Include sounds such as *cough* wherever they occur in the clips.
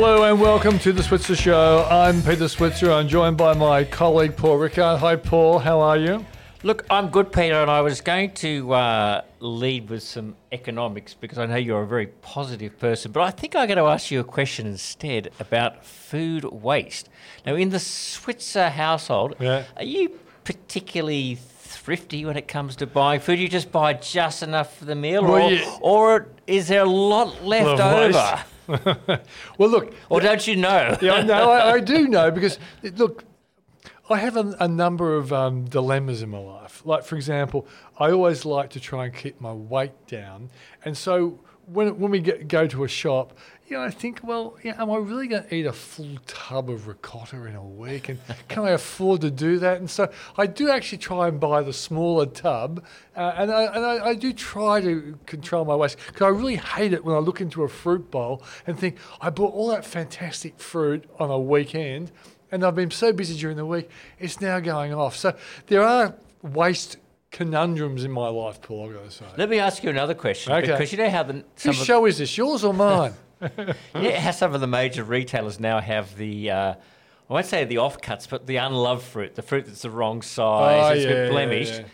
Hello and welcome to the Switzer Show. I'm Peter Switzer. I'm joined by my colleague Paul Rickard. Hi, Paul. How are you? Look, I'm good, Peter, and I was going to uh, lead with some economics because I know you're a very positive person, but I think I'm going to ask you a question instead about food waste. Now, in the Switzer household, Yeah. are you particularly thrifty when it comes to buying food? You just buy just enough for the meal, Well, or, yeah. or is there a lot left over? waste. *laughs* well, look. Or don't you know? *laughs* Yeah, no, I, I do *laughs* know because look, I have a, a number of um, dilemmas in my life. Like, for example, I always like to try and keep my weight down, and so when when we get, go to a shop, you know, I think, well, yeah, am I really going to eat a full tub of ricotta in a week, and *laughs* can I afford to do that? And so I do actually try and buy the smaller tub, uh, and I, and I, I do try to control my waste because I really hate it when I look into a fruit bowl and think I bought all that fantastic fruit on a weekend and I've been so busy during the week, it's now going off. So there are waste conundrums in my life, Paul, I've got to say. Let me ask you another question Okay. because you know how the Whose show is this, yours or mine? *laughs* *laughs* Yeah, how some of the major retailers now have the, uh, I won't say the offcuts, but the unloved fruit, the fruit that's the wrong size, Oh, it's yeah, been yeah, blemished. yeah.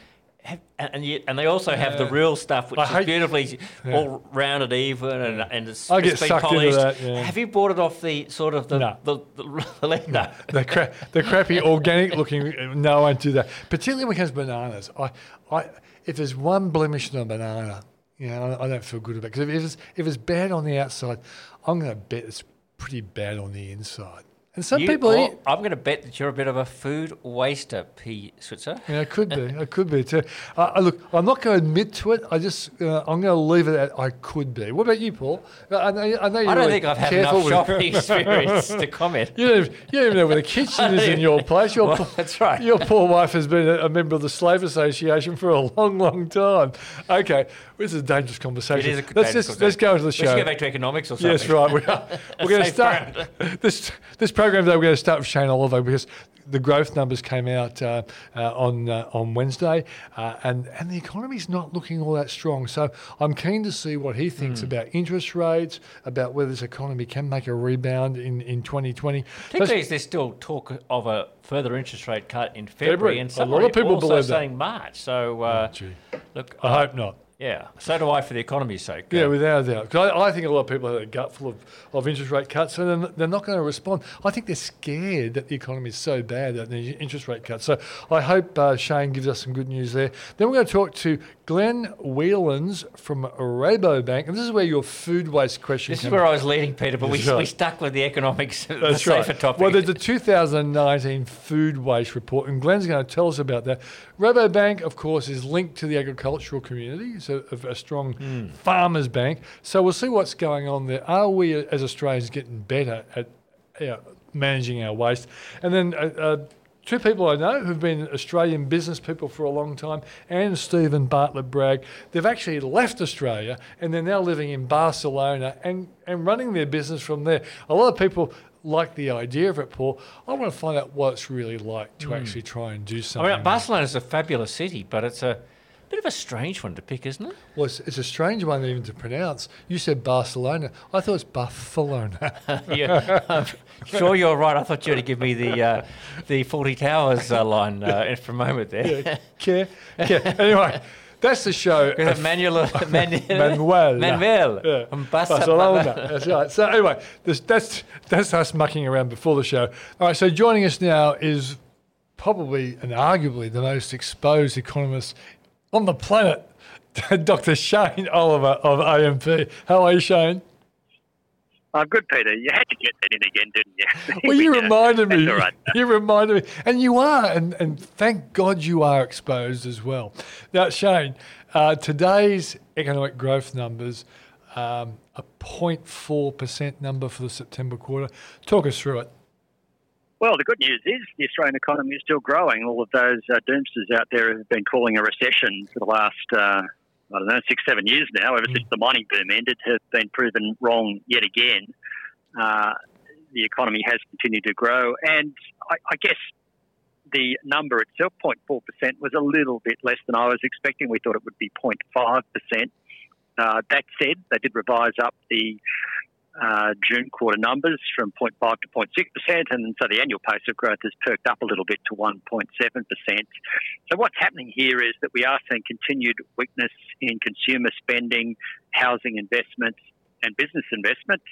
Have, and, yet, and they also have the real stuff, which I is hate- beautifully all rounded even and, and it's, I it's been polished. that, yeah. Have you bought it off the sort of the, No. the, the, *laughs* the, no. the, cra- the crappy organic looking, no, I won't do that. Particularly when it comes to bananas. I, I, if there's one blemish on a banana, you know, I, I don't feel good about it. Because if it's, if it's bad on the outside, I'm going to bet it's pretty bad on the inside. And some You- people or- eat, I'm going to bet that you're a bit of a food waster, P. Switzer. Yeah, it could be. It could be too. Uh, uh, look, I'm not going to admit to it. I just, uh, I'm going to leave it at I could be. What about you, Paul? I know, I know you're I don't really think I've had enough shopping *laughs* experience to comment. You don't, you don't even know where the kitchen is in your place. Your, *laughs* Well, poor- that's right. Your poor wife has been a, a member of the Slave Association for a long, long time. Okay, this is a dangerous conversation. It is a let's dangerous just, let's go into the show. go back to economics or something. Yes, right. We are. *laughs* We're going to start *laughs* this this program. Though we're going to start with Shane Oliver because the growth numbers came out uh, uh, on uh, on Wednesday, uh, and and the economy's not looking all that strong. So I'm keen to see what he thinks Hmm. about interest rates, about whether this economy can make a rebound in in 2020. Let's- Particularly there's still talk of a further interest rate cut in February, February. and A lot of people also believe that. saying March. So, uh, Gee, look, I hope not. Yeah, so do I for the economy's sake. Yeah, without a doubt. 'Cause I, I think a lot of people have a gut full of, of interest rate cuts, and they're, they're not going to respond. I think they're scared that the economy is so bad that the interest rate cuts. So I hope uh, Shane gives us some good news there. Then we're going to talk to Glenn Wealands from Rabobank, and this is where your food waste question this is where I was leading, Peter, but we, That's right. we stuck with the economics, the That's safer topic. Well, there's a 2019 food waste report, and Glenn's going to tell us about that. Rabobank, of course, is linked to the agricultural community, it's a, a strong Hmm. farmers bank. So we'll see what's going on there. Are we, as Australians, getting better at uh, managing our waste? And then uh, uh, two people I know who've been Australian business people for a long time, and Stephen Bartlett Bragg, they've actually left Australia and they're now living in Barcelona and, and running their business from there. A lot of people like the idea of it, Paul. I want to find out what it's really like to actually try and do Hmm. I something. Barcelona is a fabulous city, but it's a bit of a strange one to pick, isn't it? Well, it's, it's a strange one even to pronounce. You said Barcelona. I thought it's Barcelona. *laughs* yeah, I'm sure you're right. I thought you were to give me the uh, the Fawlty Towers uh, line uh, for a moment there. care, care. Anyway, that's the show. *laughs* Manuel, *laughs* Manuel, Manuel. Manuel Yeah. from Barcelona. That's right. So anyway, this, that's that's us mucking around before the show. All right. So joining us now is probably and arguably the most exposed economist on the planet, *laughs* Dr. Shane Oliver of AMP. How are you, Shane? Oh, good, Peter. You had to get that in again, didn't you? *laughs* Well, you reminded me. That's all right. You reminded me, and you are, and, and thank God you are exposed as well. Now, Shane, uh, today's economic growth numbers um, a 0.4% number for the September quarter. Talk us through it. Well, the good news is the Australian economy is still growing. All of those uh, doomsters out there have been calling a recession for the last, uh, I don't know, six, seven years now, ever since the mining boom ended, have been proven wrong yet again. Uh, the economy has continued to grow, and I, I guess the number itself, 0.4%, was a little bit less than I was expecting. We thought it would be 0.5%. Uh, that said, they did revise up the uh, June quarter numbers from 0.5 to 0.6%, and so the annual pace of growth has perked up a little bit to 1.7%. So what's happening here is that we are seeing continued weakness in consumer spending, housing investments, and business investments.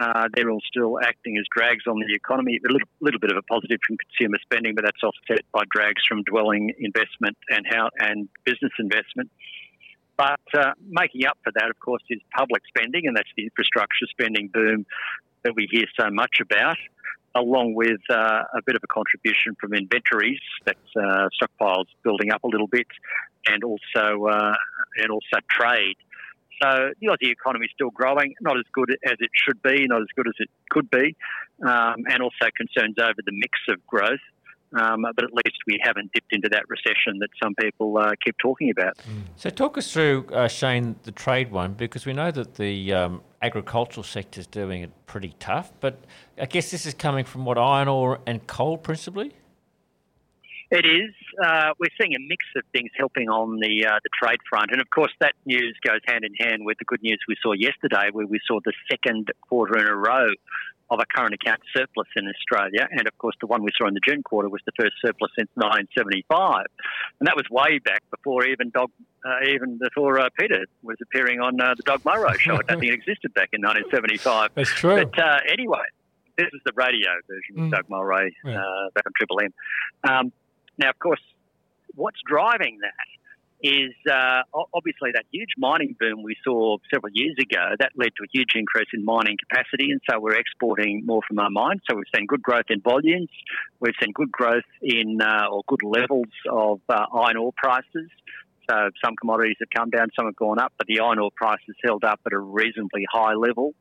Uh, they're all still acting as drags on the economy. A little, little bit of a positive from consumer spending, but that's offset by drags from dwelling investment and how and business investment. But uh, making up for that, of course, is public spending, and that's the infrastructure spending boom that we hear so much about, along with uh, a bit of a contribution from inventories, that's uh, stockpiles building up a little bit, and also uh, and also trade. So the Aussie economy is still growing, not as good as it should be, not as good as it could be, um, and also concerns over the mix of growth. Um, but at least we haven't dipped into that recession that some people uh, keep talking about. So, talk us through, uh, Shane, the trade one, because we know that the um, agricultural sector is doing it pretty tough. But I guess this is coming from what iron ore and coal principally. It is. Uh, we're seeing a mix of things helping on the uh, the trade front, and of course that news goes hand in hand with the good news we saw yesterday, where we saw the second quarter in a row of a current account surplus in Australia, and of course the one we saw in the June quarter was the first surplus since 1975, and that was way back before even Dog, uh, even before uh, Peter was appearing on uh, the Doug Mulray show. I don't think it existed back in 1975. That's true. But uh, anyway, this is the radio version Mm. of Doug Mulray Yeah. uh, back on Triple M. Um, now, of course, what's driving that is uh, obviously that huge mining boom we saw several years ago. That led to a huge increase in mining capacity, and so we're exporting more from our mines. So we've seen good growth in volumes. We've seen good growth in uh, or good levels of uh, iron ore prices. So some commodities have come down, some have gone up, but the iron ore price has held up at a reasonably high level.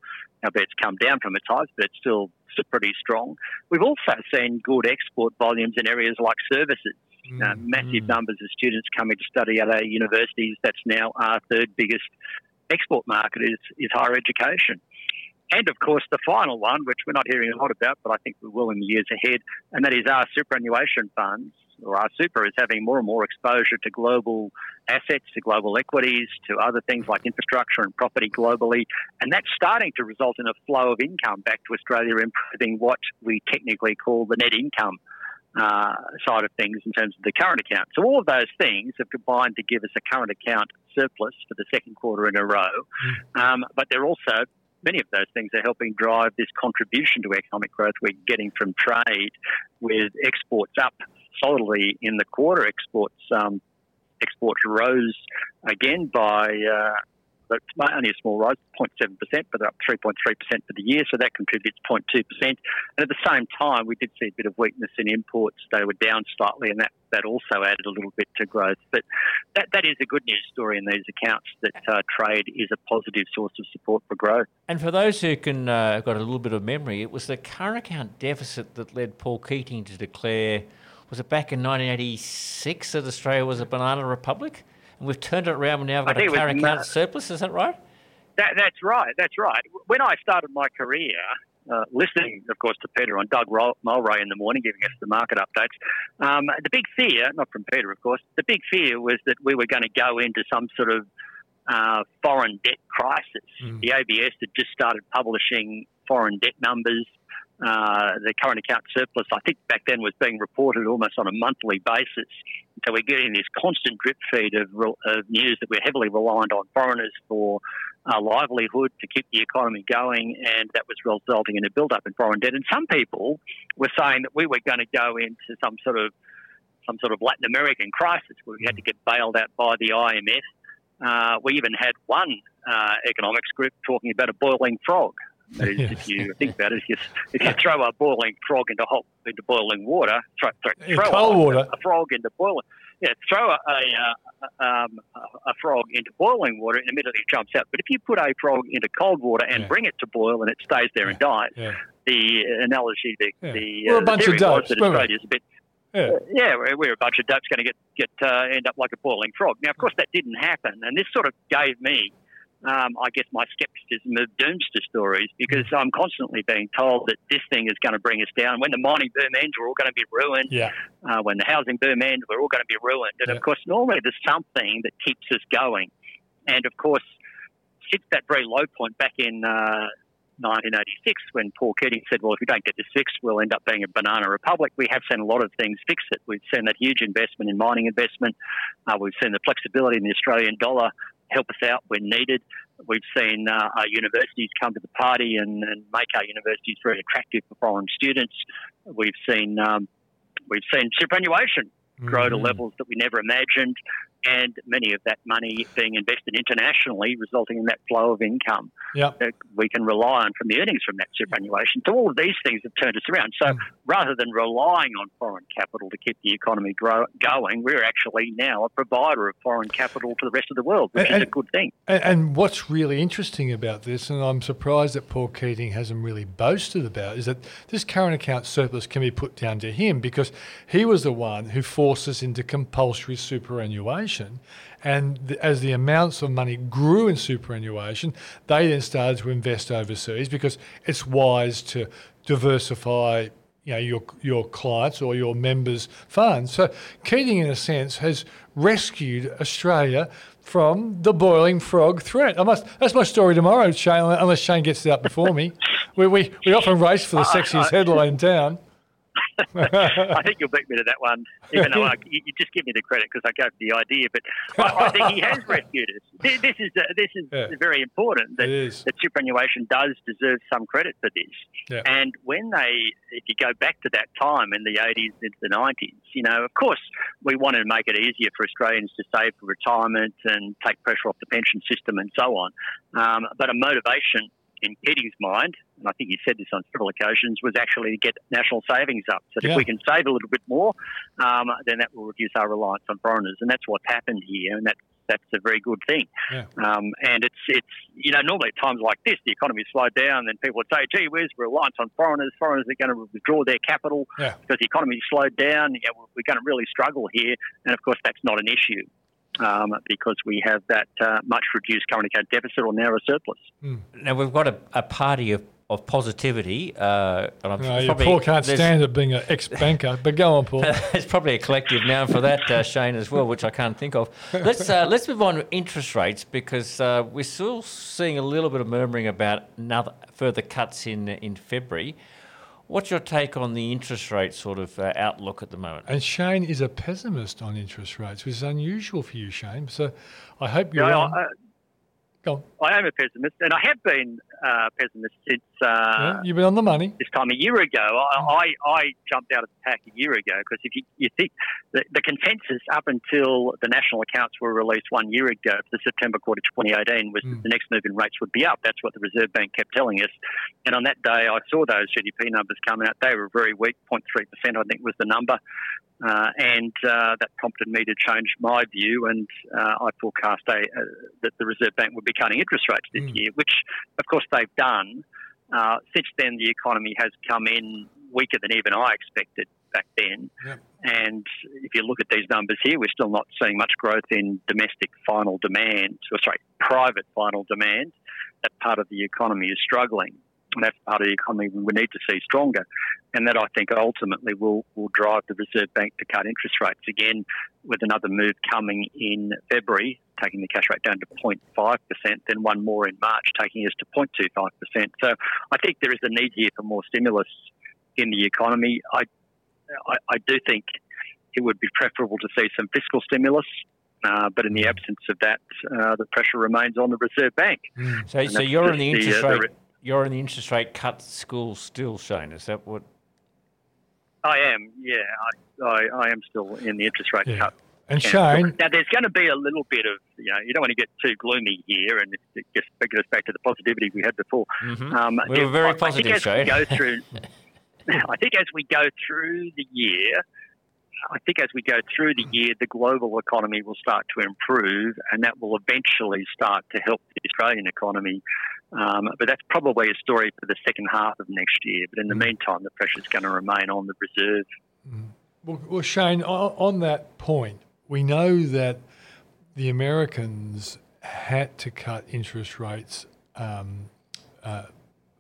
Now, it's come down from its highs, but it's still pretty strong. We've also seen good export volumes in areas like services. Uh, massive numbers of students coming to study at our universities. That's now our third biggest export market is, is higher education. And of course, the final one, which we're not hearing a lot about, but I think we will in the years ahead, and that is our superannuation funds, or our super, is having more and more exposure to global assets, to global equities, to other things like infrastructure and property globally. And that's starting to result in a flow of income back to Australia, improving what we technically call the net income uh, side of things in terms of the current account. So all of those things have combined to give us a current account surplus for the second quarter in a row. Um, but they're also many of those things are helping drive this contribution to economic growth we're getting from trade, with exports up solidly in the quarter. Exports um, exports rose again by. Uh, but it's only a small rise, 0.7%, but they're up 3.3% for the year, so that contributes 0.2%. And at the same time, we did see a bit of weakness in imports. They were down slightly, and that, that also added a little bit to growth. But that, that is a good news story in these accounts that uh, trade is a positive source of support for growth. And for those who can uh, got a little bit of memory, it was the current account deficit that led Paul Keating to declare, was it back in 1986 that Australia was a banana republic? And we've turned it around. We've now got a current account surplus. Is that right? That, that's right. That's right. When I started my career, uh, listening, of course, to Peter on Doug Mulray in the morning, giving us the market updates, um, the big fear, not from Peter, of course, the big fear was that we were going to go into some sort of uh, foreign debt crisis. The ABS had just started publishing foreign debt numbers. Uh, the current account surplus, I think back then, was being reported almost on a monthly basis. So we're getting this constant drip feed of, of news that we're heavily reliant on foreigners for uh, livelihood to keep the economy going, and that was resulting in a build-up in foreign debt. And some people were saying that we were going to go into some sort of some sort of Latin American crisis where we had to get bailed out by the IMF. Uh, we even had one uh, economics group talking about a boiling frog. Is, If you think about it, if you, if you throw a boiling frog into hot into boiling water, throw, throw, throw cold a, water. a frog into boiling yeah, throw a, a, um, a frog into boiling water and immediately jumps out. But if you put a frog into cold water and Yeah. bring it to boil and it stays there and dies, Yeah. the analogy, the, Yeah. the, We're a uh, bunch the of dopes, that? Australia's a bit Yeah. yeah, we're, we're a bunch of dopes going to get get uh, end up like a boiling frog. Now, of course, that didn't happen, and this sort of gave me, um, I guess, my scepticism of doomster stories because I'm constantly being told that this thing is going to bring us down. When the mining boom ends, we're all going to be ruined. Yeah. Uh, when the housing boom ends, we're all going to be ruined. And Yeah. of course, normally there's something that keeps us going. And of course, since that very low point back in uh, 1986, when Paul Keating said, "Well, if we don't get this fixed, we'll end up being a banana republic," we have seen a lot of things fix it. We've seen that huge investment in mining investment. Uh, we've seen the flexibility in the Australian dollar help us out when needed. We've seen uh, our universities come to the party and, and make our universities very attractive for foreign students. We've seen um, we've seen superannuation grow to Mhm. levels that we never imagined, and many of that money being invested internationally, resulting in that flow of income Yeah. that we can rely on from the earnings from that superannuation. So all of these things have turned us around. So Mm. rather than relying on foreign capital to keep the economy grow, going, we're actually now a provider of foreign capital to the rest of the world, which And- is a good thing. And, and what's really interesting about this, and I'm surprised that Paul Keating hasn't really boasted about, is that this current account surplus can be put down to him because he was the one who forced us into compulsory superannuation. And th- as the amounts of money grew in superannuation, they then started to invest overseas because it's wise to diversify you know, your your clients or your members' funds. So Keating, in a sense, has rescued Australia from the boiling frog threat. I must, that's my story tomorrow, Shane, unless Shane gets it out before me. *laughs* We, we, we often race for the sexiest headline in town. I think *laughs* you'll beat me to that one, even though I, *laughs* you, you just give me the credit because I gave the idea. But I, I think he has rescued us. This, this is uh, this is Yeah. very important. That, that superannuation does deserve some credit for this. Yeah. And when they, if you go back to that time in the 80s into the 90s, you know, of course, we wanted to make it easier for Australians to save for retirement and take pressure off the pension system and so on. Um, but a motivation in Keating's mind, and I think he said this on several occasions, was actually to get national savings up. So Yeah. if we can save a little bit more, um, then that will reduce our reliance on foreigners, and that's what's happened here, and that's that's a very good thing. Yeah. Um, and it's it's you know normally at times like this, the economy slowed down, and people would say, "Gee where's reliant on foreigners. Foreigners are going to withdraw their capital Yeah. because the economy slowed down. You know, we're going to really struggle here." And of course, that's not an issue. Um, because we have that uh, much reduced current account deficit or narrow surplus. Now we've got a, a party of, of positivity, uh, and I'm No, it's your probably, Paul can't stand it being an ex-banker, but go on, Paul. *laughs* There's probably a collective noun for that, uh, Shane, as well, which I can't think of. Let's uh, let's move on to interest rates because uh, we're still seeing a little bit of murmuring about another further cuts in in February. What's your take on the interest rate sort of uh, outlook at the moment? And Shane is a pessimist on interest rates, which is unusual for you, Shane. So I hope you're Yeah, wrong. I, Go on. I am a pessimist, and I have been uh, pessimist since uh, Yeah, you've been on the money. this time a year ago. I, I, I jumped out of the pack a year ago because if you, you think the, the consensus up until the national accounts were released one year ago for the September quarter 2018 was that the next move in rates would be up. That's what the Reserve Bank kept telling us. And on that day, I saw those GDP numbers come out. They were very weak, 0.3%, I think was the number. Uh, and uh, that prompted me to change my view, and uh, I forecast a, uh, that the Reserve Bank would be cutting interest rates this year, which, of course, they've done. Uh, since then, the economy has come in weaker than even I expected back then. Yep. And if you look at these numbers here, we're still not seeing much growth in domestic final demand, or sorry, private final demand. That part of the economy is struggling. And that's part of the economy we need to see stronger. And that I think ultimately will, will drive the Reserve Bank to cut interest rates again with another move coming in February, taking the cash rate down to 0.5%, then one more in March, taking us to 0.25%. So I think there is a need here for more stimulus in the economy. I, I, I do think it would be preferable to see some fiscal stimulus. Uh, but in the absence of that, uh, the pressure remains on the Reserve Bank. So, so you're in just the the, interest uh, the rate. You're in the interest rate cut school still, Shane. Is that what? I am, yeah, I, I, I am still in the interest rate Yeah. cut. And. Shane, Now, there's going to be a little bit of, you know, you don't want to get too gloomy here, and it just brings us back to the positivity we had before. Um, We were very I- positive, I think as Shane. we go through, *laughs* *laughs* I think as we go through the year, I think as we go through the year, the global economy will start to improve, and that will eventually start to help the Australian economy. Um, but that's probably a story for the second half of next year. But in the meantime, the pressure is going to remain on the reserve. Well, well, Shane, on, on that point, we know that the Americans had to cut interest rates um, uh,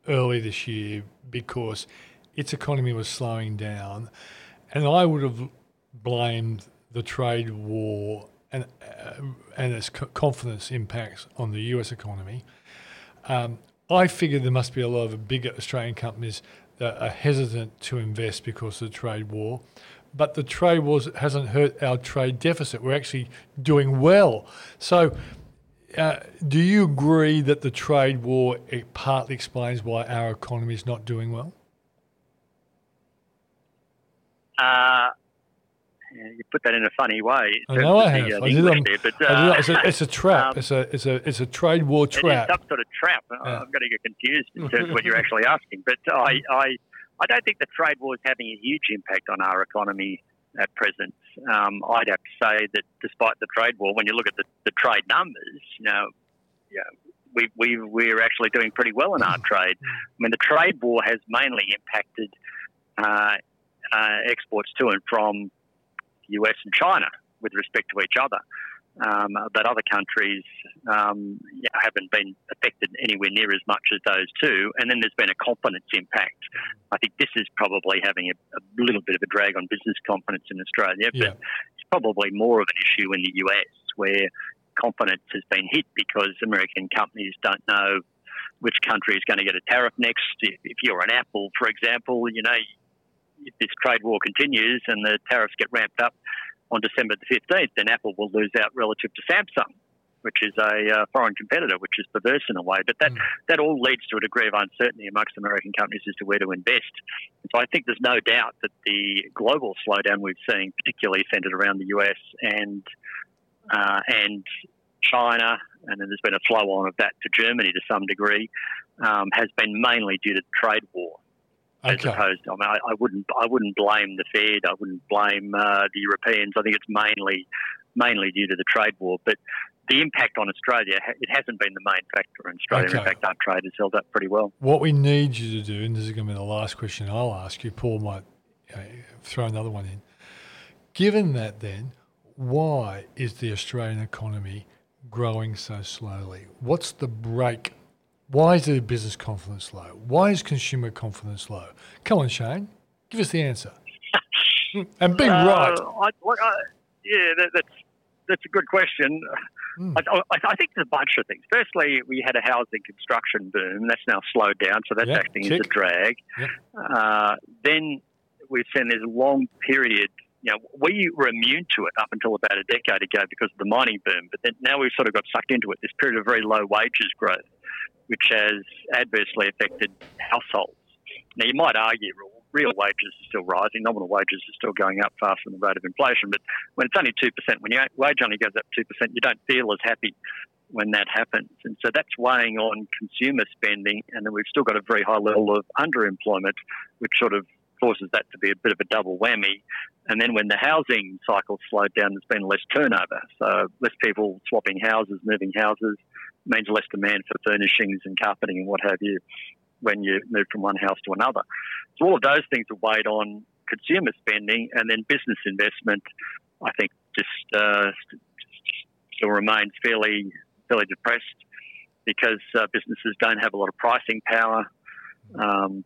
early this year because its economy was slowing down, and I would have blamed the trade war and uh, and its confidence impacts on the U.S. economy. Um, I figure there must be a lot of bigger Australian companies that are hesitant to invest because of the trade war. But the trade war hasn't hurt our trade deficit. We're actually doing well. So, uh, do you agree that the trade war partly explains why our economy is not doing well? Uh, you put that in a funny way. I know I have. the, uh, did English there, but, I did uh, it's, a, it's a trap. um, it's a it's a it's a trade war trap. some sort of trap. Uh, Yeah. I'm going to get confused in terms of what you're *laughs* actually asking. But I, I, I don't think the trade war is having a huge impact on our economy at present. Um, I'd have to say that despite the trade war, when you look at the, the trade numbers, you know, yeah, we, we, we're actually doing pretty well in our *laughs* trade. I mean, the trade war has mainly impacted uh, uh, exports to and from the US and China with respect to each other. Um, but other countries um, yeah, haven't been affected anywhere near as much as those two. And then there's been a confidence impact. I think this is probably having a, a little bit of a drag on business confidence in Australia, Yeah. but it's probably more of an issue in the US where confidence has been hit because American companies don't know which country is going to get a tariff next. If, if you're an Apple, for example, you know, if this trade war continues and the tariffs get ramped up on December the 15th, then Apple will lose out relative to Samsung, which is a uh, foreign competitor, which is perverse in a way. But that, that all leads to a degree of uncertainty amongst American companies as to where to invest. So I think there's no doubt that the global slowdown we've seen, particularly centered around the US and uh, and China, and then there's been a flow on of that to Germany to some degree, um, has been mainly due to trade war as Okay. opposed to, I mean, I, I wouldn't, I wouldn't blame the Fed. I wouldn't blame uh, the Europeans. I think it's mainly, mainly due to the trade war. But the impact on Australia, it hasn't been the main factor in Australia. Okay. In fact, our trade has held up pretty well. What we need you to do, and this is going to be the last question I'll ask you, Paul might uh, throw another one in. Given that, then, why is the Australian economy growing so slowly? What's the brake? Why is the business confidence low? Why is consumer confidence low? Come on, Shane, give us the answer. *laughs* and be right. Uh, I, look, I, yeah, that, that's that's a good question. Hmm. I, I, I think there's a bunch of things. Firstly, we had a housing construction boom. That's now slowed down, so that's Yeah, acting as a drag. Yep. Uh, then we've seen this long period. You know, we were immune to it up until about a decade ago because of the mining boom. But then now we've sort of got sucked into it. This period of very low wages growth, which has adversely affected households. Now, you might argue real wages are still rising, nominal wages are still going up faster than the rate of inflation. But when it's only 2%, when your wage only goes up 2%, you don't feel as happy when that happens. And so that's weighing on consumer spending. And then we've still got a very high level of underemployment, which sort of forces that to be a bit of a double whammy. And then when the housing cycle slowed down, there's been less turnover. So less people swapping houses, moving houses, means less demand for furnishings and carpeting and what have you when you move from one house to another. So all of those things have weighed on consumer spending, and then business investment. I think just uh, st- still remains fairly fairly depressed because uh, businesses don't have a lot of pricing power. Um,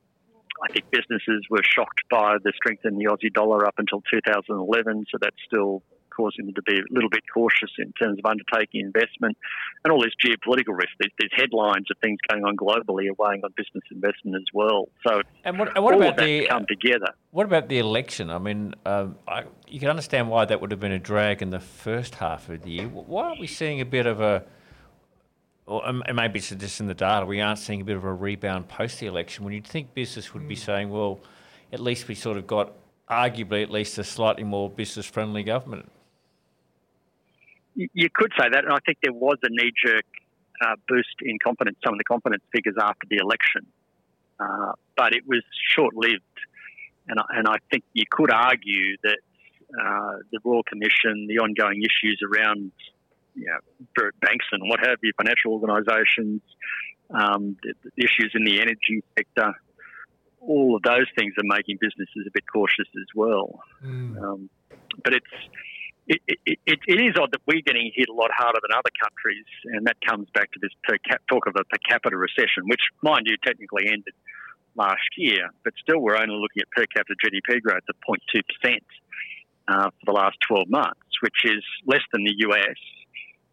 I think businesses were shocked by the strength in the Aussie dollar up until 2011, so that's still causing them to be a little bit cautious in terms of undertaking investment. And all these geopolitical risks, these, these headlines of things going on globally are weighing on business investment as well. So And what, and what all about of that the come together. what about the election? I mean, um, I, you can understand why that would have been a drag in the first half of the year. Why aren't we seeing a bit of a, or and maybe it's just in the data, we aren't seeing a bit of a rebound post the election when you'd think business would be saying, well, at least we sort of got arguably at least a slightly more business friendly government. You could say that, and I think there was a knee jerk uh, boost in confidence, some of the confidence figures after the election, uh, but it was short lived. And I, and I think you could argue that uh, the Royal Commission, the ongoing issues around you know, banks and what have you, financial organisations, um, the, the issues in the energy sector, all of those things are making businesses a bit cautious as well. Mm. Um, but it's it, it, it, is odd that we're getting hit a lot harder than other countries, and that comes back to this per cap, talk of a per capita recession, which, mind you, technically ended last year, but still we're only looking at per capita GDP growth of 0.2 percent uh, for the last 12 months, which is less than the US,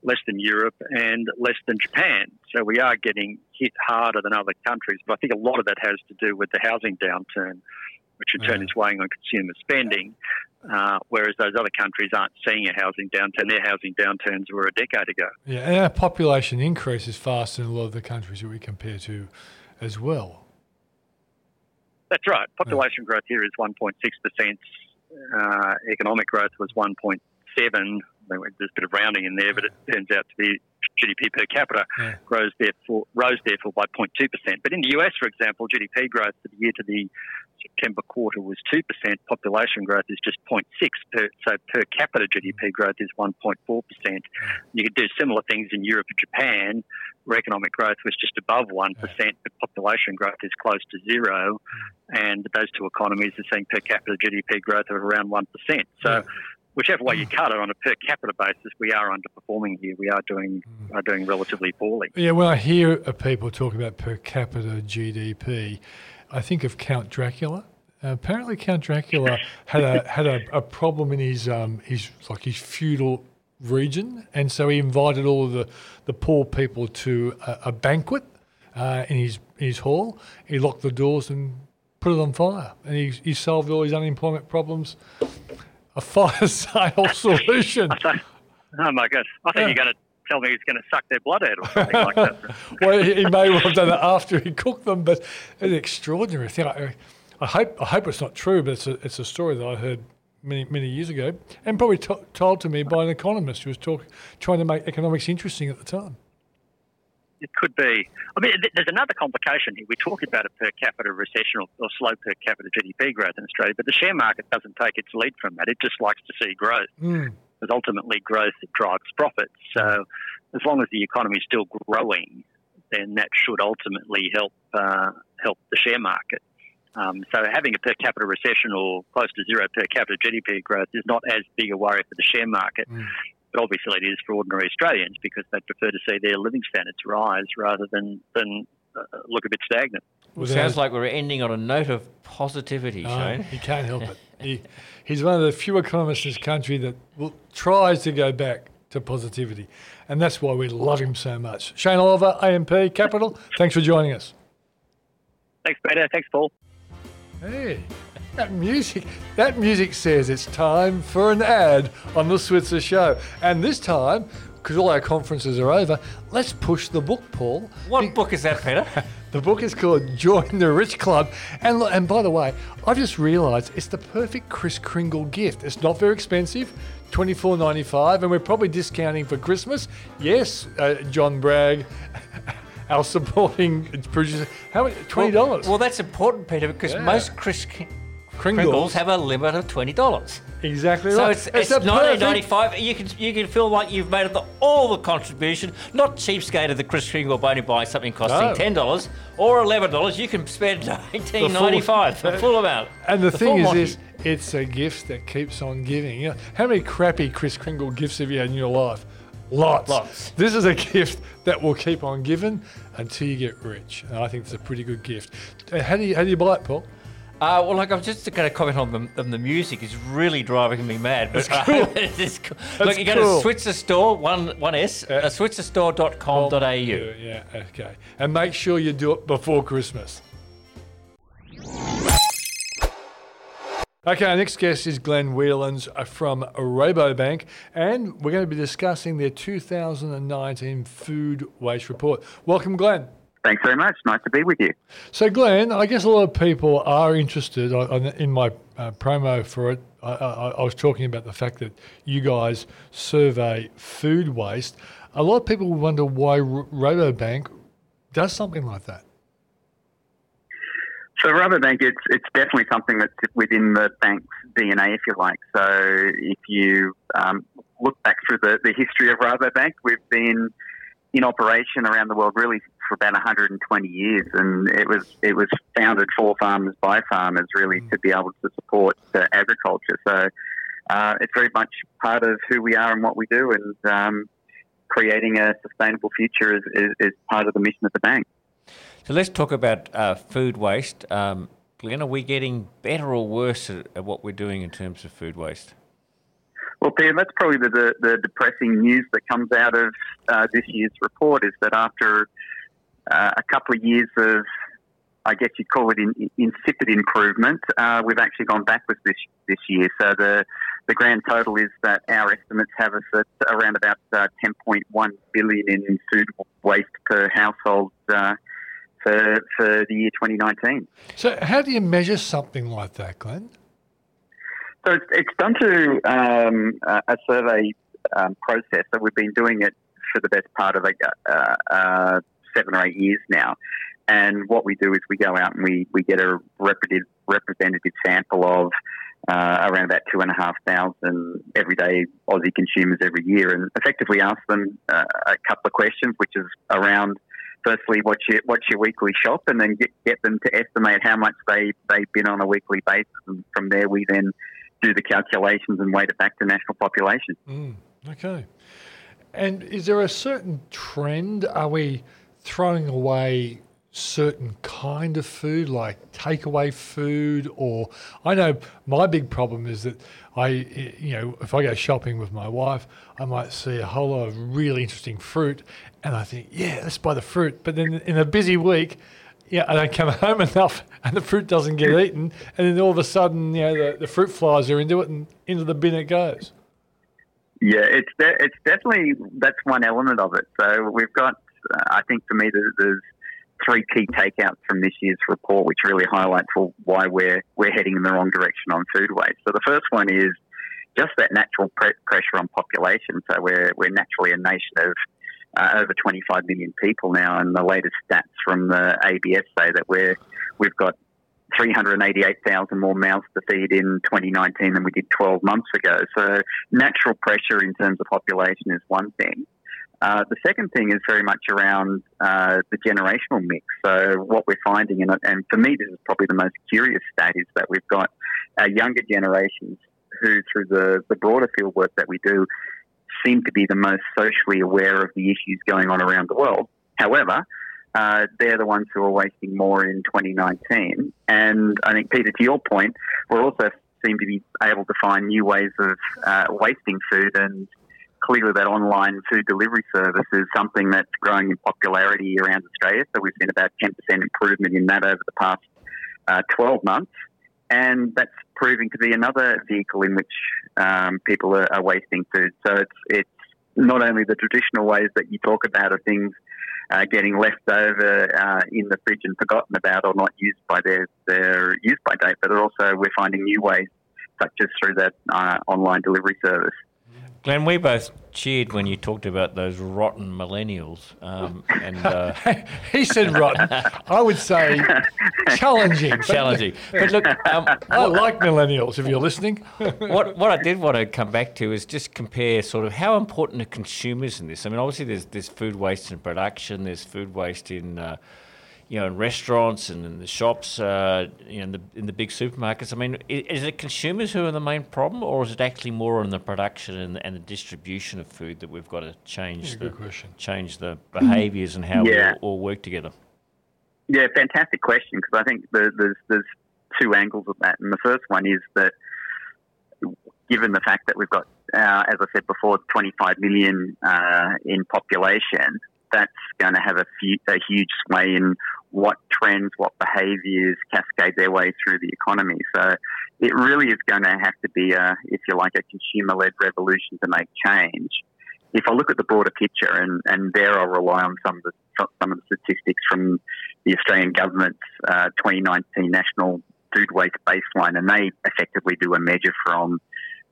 less than Europe, and less than Japan. So we are getting hit harder than other countries. But I think a lot of that has to do with the housing downturn, which in turn is weighing on consumer spending. Uh, whereas those other countries aren't seeing a housing downturn. Their housing downturns were a decade ago. Yeah, and our population increase is faster in a lot of the countries that we compare to as well. That's right. Population yeah. growth here is 1.6%. Uh, economic growth was 1.7 there's a bit of rounding in there, but it turns out to be GDP per capita yeah. grows therefore rose therefore by 0.2 percent. But in the US, for example, GDP growth for the year to the September quarter was two percent. Population growth is just 0.6 per, so per capita GDP growth is 1.4 percent. You could do similar things in Europe and Japan, where economic growth was just above one percent, but population growth is close to zero, mm. and those two economies are seeing per capita GDP growth of around one percent. So whichever way you mm. cut it on a per capita basis, we are underperforming here. We are doing mm. are doing relatively poorly. Yeah, when I hear people talk about per capita GDP, I think of Count Dracula. Uh, apparently, Count Dracula *laughs* had a had a, a problem in his um, his like his feudal region, and so he invited all of the, the poor people to a, a banquet uh, in his his hall. He locked the doors and put it on fire, and he, he solved all his unemployment problems a fire sale solution. oh my god! I think yeah. you're going to tell me he's going to suck their blood out or something like that. *laughs* well, he may well have done it after he cooked them, but it's an extraordinary thing. I, I, hope I hope it's not true, but it's a it's a story that I heard many many years ago, and probably t- told to me by an economist who was talk, trying to make economics interesting at the time it could be. I mean, there's another complication here. We talk about a per capita recession or, or, slow per capita GDP growth in Australia, but the share market doesn't take its lead from that. It just likes to see growth. Mm. Because ultimately, growth drives profits. So, as long as the economy is still growing, then that should ultimately help uh, help the share market. Um, so, having a per capita recession or close to zero per capita GDP growth is not as big a worry for the share market. Mm. But obviously, it is for ordinary Australians because they prefer to see their living standards rise rather than than uh, look a bit stagnant. Well, sounds like we're ending on a note of positivity, oh, Shane. He can't help it. *laughs* He, he's one of the few economists in this country that will, tries to go back to positivity. And that's why we love him so much. Shane Oliver, AMP Capital, thanks for joining us. Thanks, Peter. Thanks, Paul. Hey. That music, that music says it's time for an ad on the Switzer Show. And this time, because all our conferences are over, let's push the book, Paul. What Be- book is that, Peter? *laughs* the book is called Join the Rich Club. And, and by the way, I've just realised it's the perfect Kris Kringle gift. It's not very expensive. Twenty four ninety five, and we're probably discounting for Christmas. Yes, uh, John Bragg, *laughs* our supporting producer. How much? Twenty dollars. Well, well, that's important, Peter, because yeah. most Kris Kringles, Kringles have a limit of twenty dollars. Exactly so right. it's, it's, it's nineteen ninety five. You can you can feel like you've made the, all the contribution. Not cheapskate of the Kris Kringle only buy something costing no. ten dollars or eleven dollars. You can spend eighteen ninety five for full amount. And the, the thing is, is it's a gift that keeps on giving. You know, how many crappy Kris Kringle gifts have you had in your life? Lots. Lots. This is a gift that will keep on giving until you get rich. And I think it's a pretty good gift. Uh, how do you how do you buy it, Paul? Uh, well, like I'm just going to comment on the, on the music is really driving me mad. But *laughs* cool. *laughs* it's cool. Look, you go cool. to Switzer Store, one one S, uh, uh, switzerstore.com.au. Oh, yeah, okay. And make sure you do it before Christmas. Okay, our next guest is Glenn Wealands uh, from Rabobank, and we're going to be discussing their 2019 food waste report. Welcome, Glenn. Thanks very much. Nice to be with you. So, Glenn, I guess a lot of people are interested. In my uh, promo for it, I, I, I, was talking about the fact that you guys survey food waste. A lot of people wonder why Rabobank does something like that. So Rabobank, it's it's definitely something that's within the bank's DNA, if you like. So if you um, look back through the, the history of Rabobank, we've been in operation around the world really for about 120 years, and it was it was founded for farmers by farmers, really to be able to support uh, agriculture. So uh, it's very much part of who we are and what we do, and um, creating a sustainable future is, is, is, part of the mission of the bank. So let's talk about uh, food waste. Um, Glenn, are we getting better or worse at, at, what we're doing in terms of food waste? Well, Peter, that's probably the, the, the depressing news that comes out of uh, this year's report is that after uh, a couple of years of, I guess you'd call it in, insipid improvement, uh, we've actually gone backwards this this year. So the the grand total is that our estimates have us at around about uh, 10.1 billion in food waste per household uh, for for the year 2019. So how do you measure something like that, Glenn? So it's, it's done through um, a survey um, process. So we've been doing it for the best part of a uh, uh, seven or eight years now. And what we do is we go out and we, we get a representative, representative sample of uh, around about two and a half thousand everyday Aussie consumers every year, and effectively ask them uh, a couple of questions, which is around firstly what's your what's your weekly shop, and then get get them to estimate how much they they've been on a weekly basis, and from there we then do the calculations and weight it back to national population. Mm, okay. And is there a certain trend? Are we throwing away certain kind of food, like takeaway food, or I know my big problem is that I, you know, if I go shopping with my wife, I might see a whole lot of really interesting fruit, and I think, yeah, let's buy the fruit. But then in a busy week, yeah, I don't come *laughs* home enough, and the fruit doesn't get eaten, and then all of a sudden, you know, the, the fruit flies are into it, and into the bin it goes. Yeah, it's de- it's definitely that's one element of it. So we've got, I think for me, there's, there's three key takeouts from this year's report, which really highlight for why we're we're heading in the wrong direction on food waste. So the first one is just that natural pre- pressure on population. So we're we're naturally a nation of uh, over 25 million people now, and the latest stats from the ABS say that we're we've got 388,000 more mouths to feed in 2019 than we did 12 months ago. So natural pressure in terms of population is one thing. Uh, the second thing is very much around uh, the generational mix. So what we're finding, and, and, for me this is probably the most curious stat, is that we've got our younger generations who, through the, the broader field work that we do, seem to be the most socially aware of the issues going on around the world. However, uh, they're the ones who are wasting more in 2019. And I think, Peter, to your point, we're also seem to be able to find new ways of uh, wasting food and clearly that online food delivery service is something that's growing in popularity around Australia. So we've seen about 10% improvement in that over the past uh, 12 months. And that's proving to be another vehicle in which um, people are, are, wasting food. So it's, it's not only the traditional ways that you talk about of things uh, getting left over uh, in the fridge and forgotten about or not used by their, their use by date, but also we're finding new ways, such as through that uh, online delivery service. Glenn, we both cheered when you talked about those rotten millennials. Um, and uh, *laughs* he said rotten. I would say challenging. *laughs* Challenging. But look, um, I like millennials. If you're listening, *laughs* what what I did want to come back to is just compare sort of how important are consumers in this. I mean, obviously there's there's food waste in production. There's food waste in uh, you know, in restaurants and in the shops, uh, you know, in the, in the big supermarkets. I mean, is, it consumers who are the main problem, or is it actually more in the production and, and the distribution of food that we've got to change the change the behaviours and how yeah. we all, all, work together? Yeah, fantastic question because I think there's there's two angles of that, and the first one is that given the fact that we've got, uh, as I said before, 25 million uh, in population, that's going to have a, few, a huge sway in what trends, what behaviours cascade their way through the economy. So it really is going to have to be a, if you like, a consumer-led revolution to make change. If I look at the broader picture, and, and there I'll rely on some of the some of the statistics from the Australian government's uh, 2019 National Food Waste Baseline, and they effectively do a measure from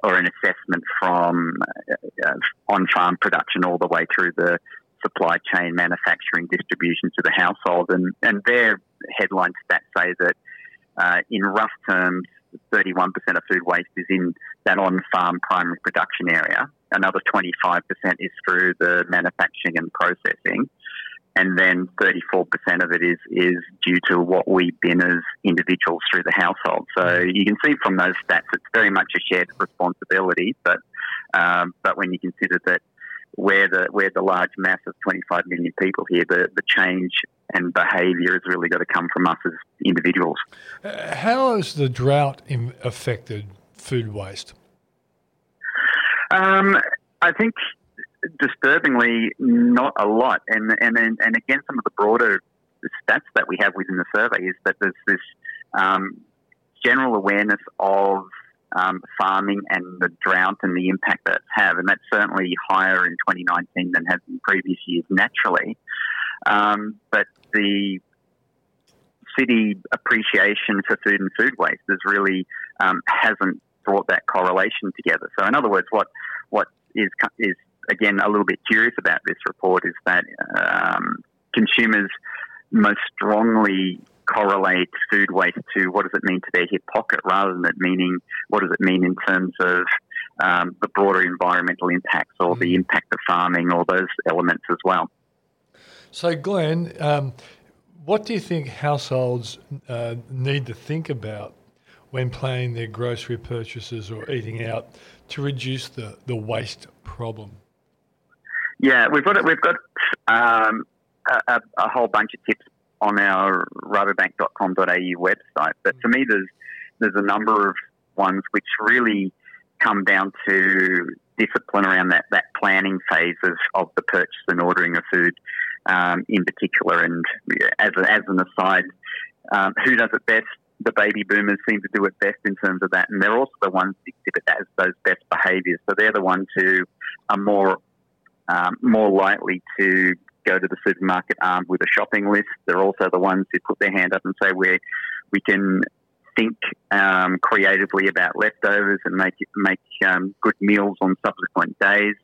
or an assessment from uh, on-farm production all the way through the supply chain, manufacturing, distribution to the household. And, and their headline stats say that uh, in rough terms, 31% of food waste is in that on-farm primary production area. Another 25% is through the manufacturing and processing. And then 34% of it is, is due to what we bin as individuals through the household. So you can see from those stats, it's very much a shared responsibility. But, um, but when you consider that we're the, we're the large mass of 25 million people here, the, the change and behaviour has really got to come from us as individuals. Uh, how has the drought affected food waste? Um, I think disturbingly not a lot, and and and again some of the broader stats that we have within the survey is that there's this um, general awareness of um, farming and the drought and the impact that have, and that's certainly higher in 2019 than has in previous years naturally. Um, but the city appreciation for food and food waste is really um, hasn't brought that correlation together. So, in other words, what what is is again a little bit curious about this report is that um, consumers most strongly correlate food waste to what does it mean to their hip pocket rather than it meaning what does it mean in terms of um, the broader environmental impacts or the mm. impact of farming or those elements as well. So, Glenn, um, what do you think households uh, need to think about when planning their grocery purchases or eating out to reduce the, the waste problem? Yeah, we've got we've got um, a, a, whole bunch of tips on our rabobank.com.au website, but for me, there's there's a number of ones which really come down to discipline around that, that planning phase of, of the purchase and ordering of food um, in particular. And as, a, as an aside, um, who does it best? The baby boomers seem to do it best in terms of that, and they're also the ones that exhibit as those best behaviours. So they're the ones who are more um, more likely to go to the supermarket armed with a shopping list. They're also the ones who put their hand up and say we we can think um, creatively about leftovers and make make um, good meals on subsequent days.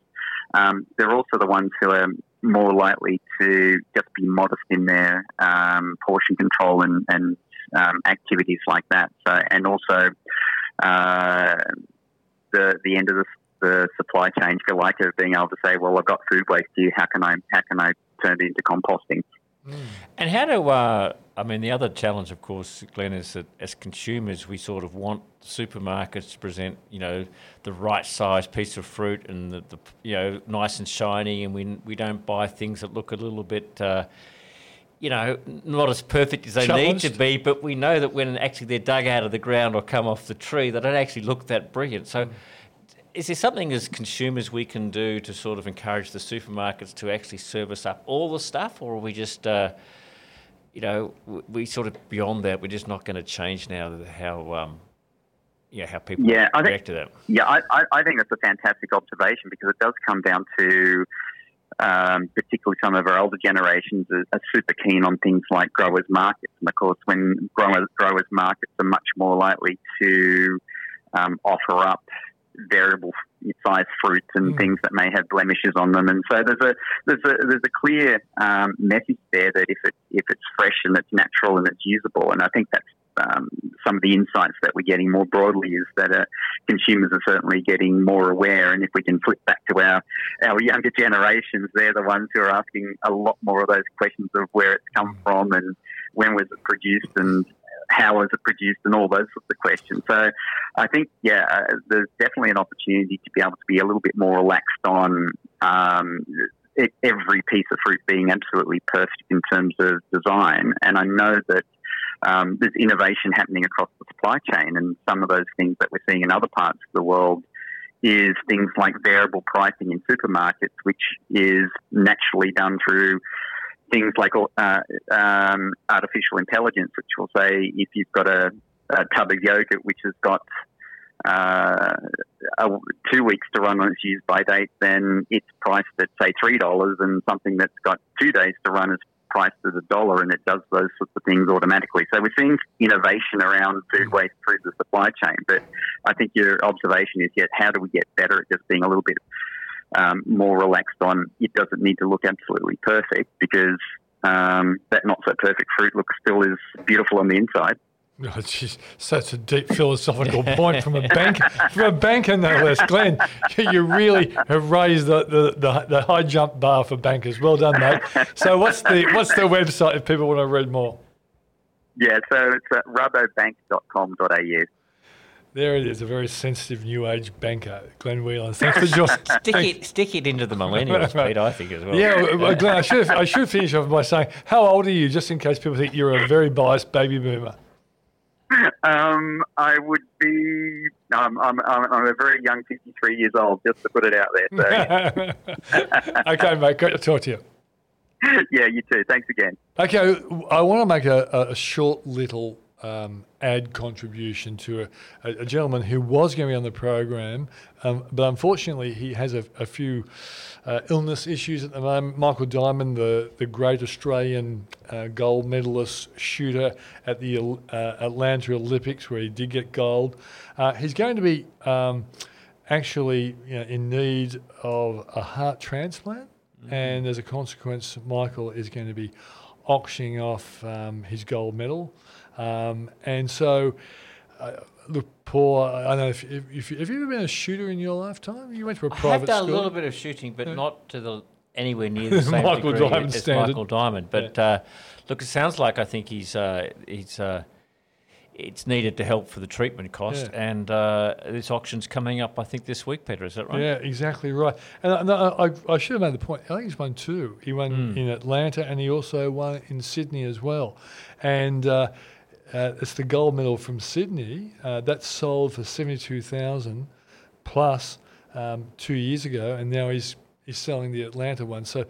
Um, they're also the ones who are more likely to just be modest in their um, portion control and, and um, activities like that. So, and also uh, the the end of the, the supply chain, you like, of being able to say, well, I've got food waste here. How can I how can I turn it into composting? Mm. And how do uh, I mean the other challenge, of course, Glenn, is that as consumers we sort of want supermarkets to present you know the right size piece of fruit and the, the you know nice and shiny, and we we don't buy things that look a little bit. Uh, you know, not as perfect as they Challenged. need to be, but we know that when actually they're dug out of the ground or come off the tree, they don't actually look that brilliant. So, mm is there something as consumers we can do to sort of encourage the supermarkets to actually service up all the stuff, or are we just, uh, you know, we sort of beyond that? We're just not going to change now how, um, yeah, how people yeah, react think, to that. Yeah, I, I think that's a fantastic observation because it does come down to. Um, particularly some of our older generations are, are, super keen on things like growers markets, and of course, when growers growers markets are much more likely to um, offer up variable size fruits and mm. things that may have blemishes on them. And so there's a there's a there's a clear um, message there that if it if it's fresh and it's natural and it's usable, and I think that's um, some of the insights that we're getting more broadly is that uh, consumers are certainly getting more aware. And if we can flip back to our, our younger generations, they're the ones who are asking a lot more of those questions of where it's come mm. from and when was it produced and how was it produced and all those sorts of questions. So I think, yeah, uh, there's definitely an opportunity to be able to be a little bit more relaxed on um, it, every piece of fruit being absolutely perfect in terms of design. And I know that um, there's innovation happening across the supply chain, and some of those things that we're seeing in other parts of the world is things like variable pricing in supermarkets, which is naturally done through things like uh, um, artificial intelligence, which will say if you've got a, a tub of yogurt which has got uh, a, two weeks to run on its use by date, then it's priced at say three dollars, and something that's got two days to run is priced at a dollar, and it does those sorts of things automatically. So we're seeing innovation around food waste through the supply chain. But I think your observation is yet how do we get better at just being a little bit um, more relaxed on it doesn't need to look absolutely perfect because um, that not so perfect fruit looks still is beautiful on the inside. Oh, geez, such a deep philosophical *laughs* point from a bank, from a banker, no less. Glenn, *laughs* you really have raised the, the, the, the high jump bar for bankers. Well done, mate. So, what's the what's the website if people want to read more? Yeah, so it's at rabobank.com.au. There it is, a very sensitive new age banker, Glenn Wealands. Thanks for joining. Stick it, stick it into the millennials, *laughs* Pete. I think as well. Yeah, well, Glenn, I should I should finish off by saying, how old are you, just in case people think you're a very biased baby boomer. Um, I would be. Um, I'm, I'm, I'm a very young 53 years old, just to put it out there. So, *laughs* okay, mate, great to talk to you. *laughs* yeah, you too. Thanks again. Okay, I want to make a, a short little um, ad contribution to a, a, gentleman who was going to be on the program, um, but unfortunately he has a, a few uh, illness issues at the moment. Michael Diamond, the, the great Australian uh, gold medalist shooter at the uh, Atlanta Olympics, where he did get gold, uh, he's going to be um, actually you know, in need of a heart transplant. Mm-hmm. And as a consequence, Michael is going to be auctioning off um, his gold medal. Um, and so, uh, look, Paul, I don't know if, if, if, have you ever been a shooter in your lifetime? You went to a private have done school. a little bit of shooting, but not to the anywhere near *laughs* the same Michael degree Diamond as standard. Michael Diamond. But Yeah. uh, look, it sounds like I think he's uh, he's. Uh, it's needed to help for the treatment cost, Yeah. and uh, this auction's coming up. I think this week, Peter. Is that right? Yeah, exactly right. And I, I, I should have made the point. I think he's won two. He won in Atlanta, and he also won in Sydney as well. And uh, it's the gold medal from Sydney uh, that sold for seventy-two thousand plus um, two years ago, and now he's he's selling the Atlanta one. So.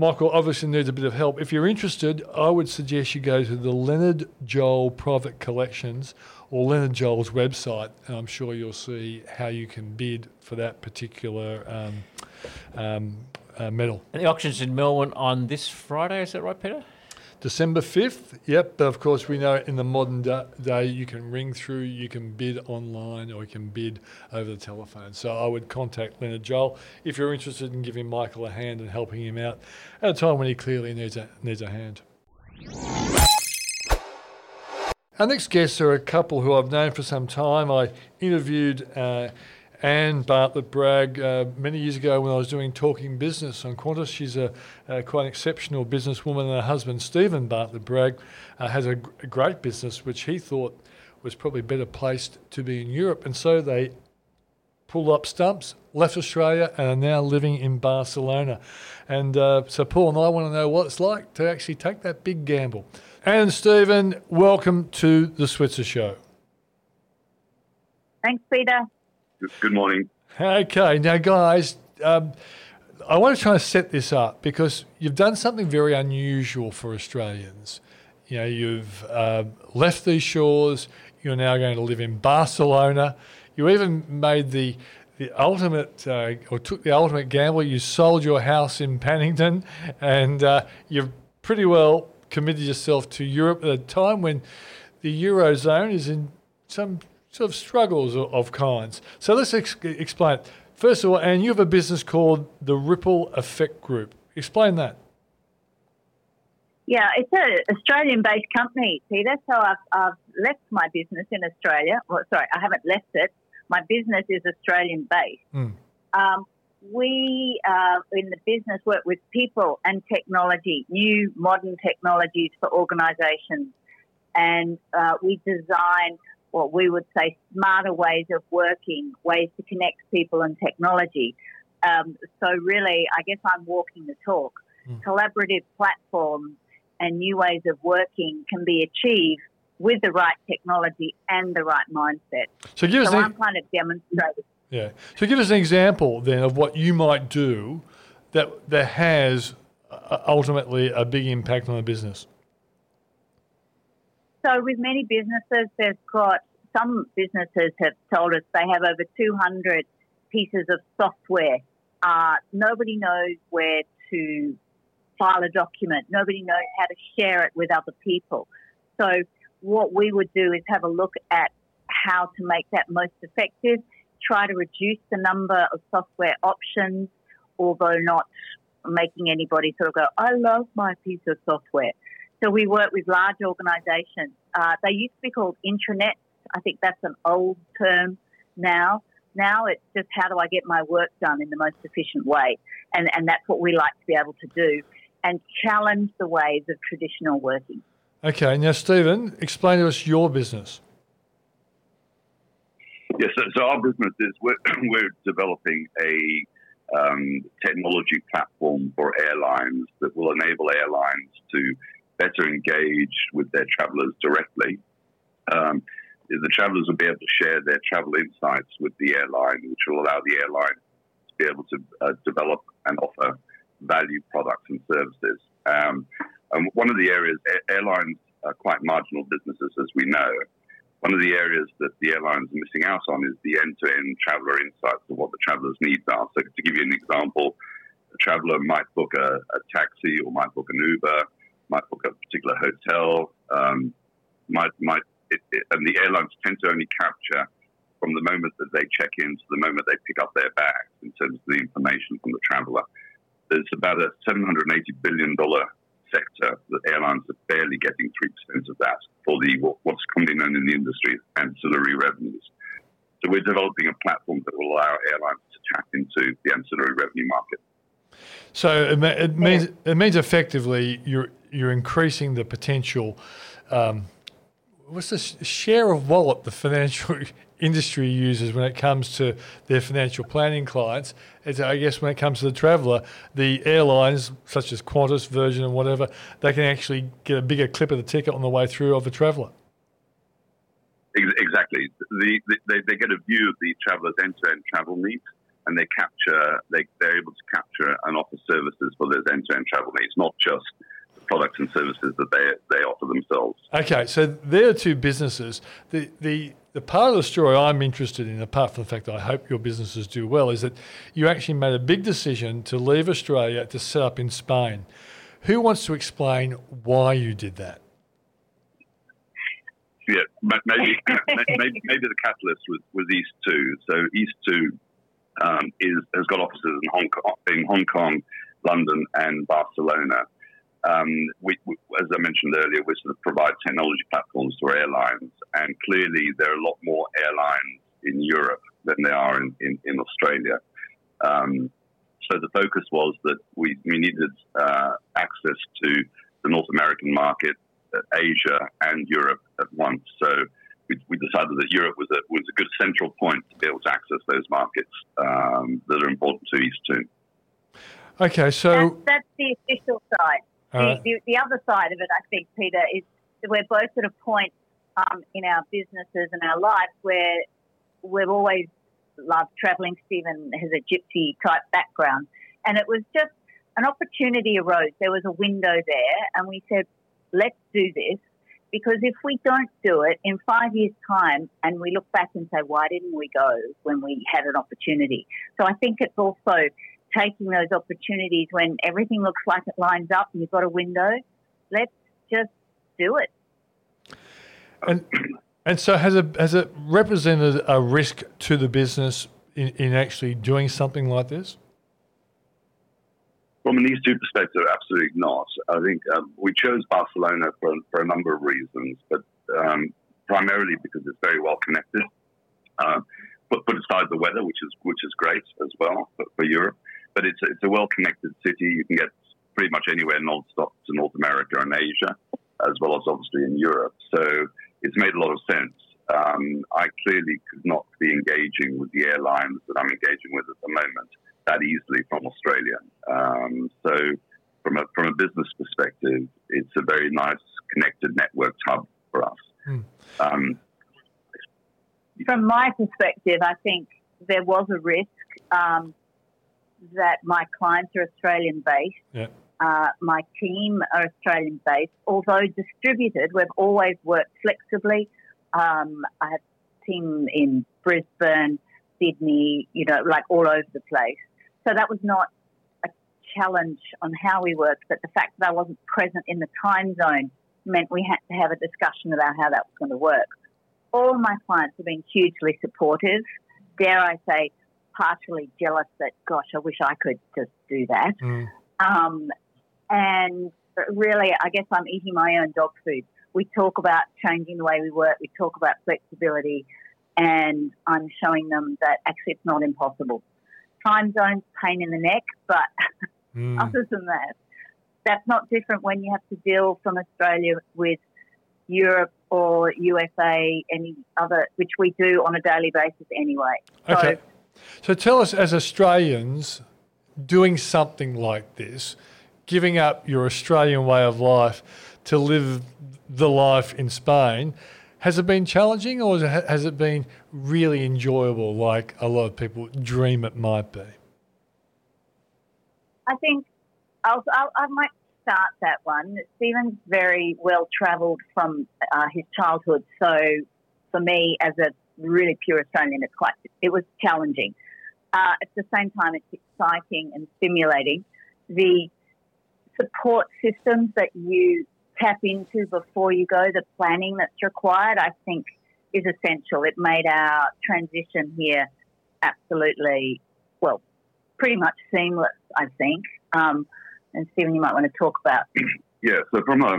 Michael obviously needs a bit of help. If you're interested, I would suggest you go to the Leonard Joel Private Collections or Leonard Joel's website, and I'm sure you'll see how you can bid for that particular um, um, uh, medal. And the auction's in Melbourne on this Friday. Is that right, Peter? December 5th, yep, but of course we know in the modern da- day you can ring through, you can bid online, or you can bid over the telephone. So I would contact Leonard Joel if you're interested in giving Michael a hand and helping him out at a time when he clearly needs a, needs a hand. Our next guests are a couple who I've known for some time. I interviewed uh, Anne Bartlett Bragg uh, many years ago when I was doing Talking Business on Qantas. She's a, a quite an exceptional businesswoman, and her husband, Stephen Bartlett Bragg, uh, has a, great business which he thought was probably better placed to be in Europe. And so they pulled up stumps, left Australia, and are now living in Barcelona. And uh, so Paul and I want to know what it's like to actually take that big gamble. And Stephen, welcome to the Switzer Show. Thanks, Peter. Good morning. Okay, now guys, um, I want to try and set this up because you've done something very unusual for Australians. You know, you've uh, left these shores. You're now going to live in Barcelona. You even made the the ultimate, uh, or took the ultimate gamble. You sold your house in Paddington, and uh, you've pretty well committed yourself to Europe at a time when the eurozone is in some sort of struggles of, kinds. So let's ex- explain. First of all, and you have a business called the Ripple Effect Group. Explain that. Yeah, it's an Australian-based company, Peter. So I've, I've left my business in Australia. Well, sorry, I haven't left it. My business is Australian-based. Mm. Um, we uh, in the business work with people and technology, new modern technologies for organisations, and uh, we design what we would say smarter ways of working, ways to connect people and technology. Um, so really, I guess I'm walking the talk. Collaborative platforms and new ways of working can be achieved with the right technology and the right mindset. So give us So an, I'm kind of demonstrating. yeah. So give us an example then of what you might do that that has uh, ultimately a big impact on the business. So with many businesses, they've got some businesses have told us they have over 200 pieces of software. Uh, nobody knows where to file a document. Nobody knows how to share it with other people. So what we would do is have a look at how to make that most effective, try to reduce the number of software options, although not making anybody sort of go, I love my piece of software. So we work with large organisations uh, they used to be called intranets. I think that's an old term now. Now it's just how do I get my work done in the most efficient way? And, and that's what we like to be able to do and challenge the ways of traditional working. Okay, now, Stephen, explain to us your business. Yes, so, so our business is we're, *clears throat* we're developing a um, technology platform for airlines that will enable airlines to better engage with their travelers directly. Um, the travelers will be able to share their travel insights with the airline, which will allow the airline to be able to uh, develop and offer value products and services. Um, and one of the areas, airlines are quite marginal businesses, as we know. One of the areas that the airlines are missing out on is the end-to-end traveler insights of what the traveler's needs are. So, to give you an example, a traveler might book a, a taxi or might book an Uber, might book a particular hotel, um, might might it, it, and the airlines tend to only capture from the moment that they check in to the moment they pick up their bags in terms of the information from the traveler. There's about a $780 billion sector that airlines are barely getting 3% of that for the what's commonly known in the industry ancillary revenues. So we're developing a platform that will allow airlines to tap into the ancillary revenue market. So it, it means it means effectively you're you're increasing the potential um, what's the share of wallet the financial *laughs* industry uses when it comes to their financial planning clients? It's, I guess when it comes to the traveller, the airlines such as Qantas, Virgin, and whatever, they can actually get a bigger clip of the ticket on the way through of the traveller. Exactly. The, the, they, they get a view of the traveller's end-to-end travel needs, and they capture they, they're able to capture and offer services for those end-to-end travel needs, not just the products and services that they they offer themselves. Okay, so there are two businesses. The the the part of the story I'm interested in, apart from the fact that I hope your businesses do well, is that you actually made a big decision to leave Australia to set up in Spain. Who wants to explain why you did that? Yeah, maybe *laughs* maybe, maybe the catalyst was, was East Two. So East Two um, is has got offices in Hong Kong, in Hong Kong, London, and Barcelona. Um, we, we, as I mentioned earlier, we sort of provide technology platforms for airlines, and clearly there are a lot more airlines in Europe than there are in, in, in Australia. Um, so the focus was that we, we needed uh, access to the North American market, uh, Asia, and Europe at once. So we, we, decided that Europe was a, was a good central point to be able to access those markets um, that are important to East Two. Okay, so that's, that's the official side. The, the, the, other side of it, I think, Peter, is that we're both at a point um, in our businesses and our lives where we've always loved travelling. Stephen has a gypsy type background. And it was just an opportunity arose. There was a window there, and we said, let's do this. Because if we don't do it in five years' time and we look back and say, why didn't we go when we had an opportunity? So I think it's also taking those opportunities when everything looks like it lines up and you've got a window. Let's just do it. And and so has it has it represented a risk to the business in, in actually doing something like this? From an Two perspective, absolutely not. I think um, we chose Barcelona for, for a number of reasons, but um, primarily because it's very well connected. Uh, put, put aside the weather, which is which is great as well for, for Europe but it's a, it's a well connected city. You can get pretty much anywhere non-stop to North America and Asia, as well as obviously in Europe. So it's made a lot of sense. Um, I clearly could not be engaging with the airlines that I'm engaging with at the moment that easily from Australia. Um, so from a from a business perspective, it's a very nice connected network hub for us. Mm. Um, from my perspective, I think there was a risk. Um, that my clients are Australian based. Yeah. Uh, my team are Australian based. Although distributed, we've always worked flexibly. Um, I have a team in Brisbane, Sydney, you know, like all over the place. So that was not a challenge on how we worked, but the fact that I wasn't present in the time zone meant we had to have a discussion about how that was going to work. All my clients have been hugely supportive. Dare I say, partially jealous that, gosh, I wish I could just do that. Mm. Um, and really, I guess I'm eating my own dog food. we talk about changing the way we work, we talk about flexibility, and I'm showing them that actually it's not impossible. Time zones, pain in the neck, but Mm. other than that, that's not different when you have to deal from Australia with Europe or USA, any other, which we do on a daily basis anyway. Okay. So So tell us, as Australians, doing something like this, giving up your Australian way of life to live the life in Spain, has it been challenging or has it- been really enjoyable like a lot of people dream it might be? I think I'll, I'll, I might start that one. Stephen's very well travelled from uh, his childhood, so for me, as a really pure Australian, it's quite it was challenging. Uh, at the same time, it's exciting and stimulating. The support systems that you tap into before you go, the planning that's required, I think, is essential. It made our transition here absolutely well pretty much seamless, I think. Um, and Stephen, you might want to talk about. *clears throat* Yeah, so from a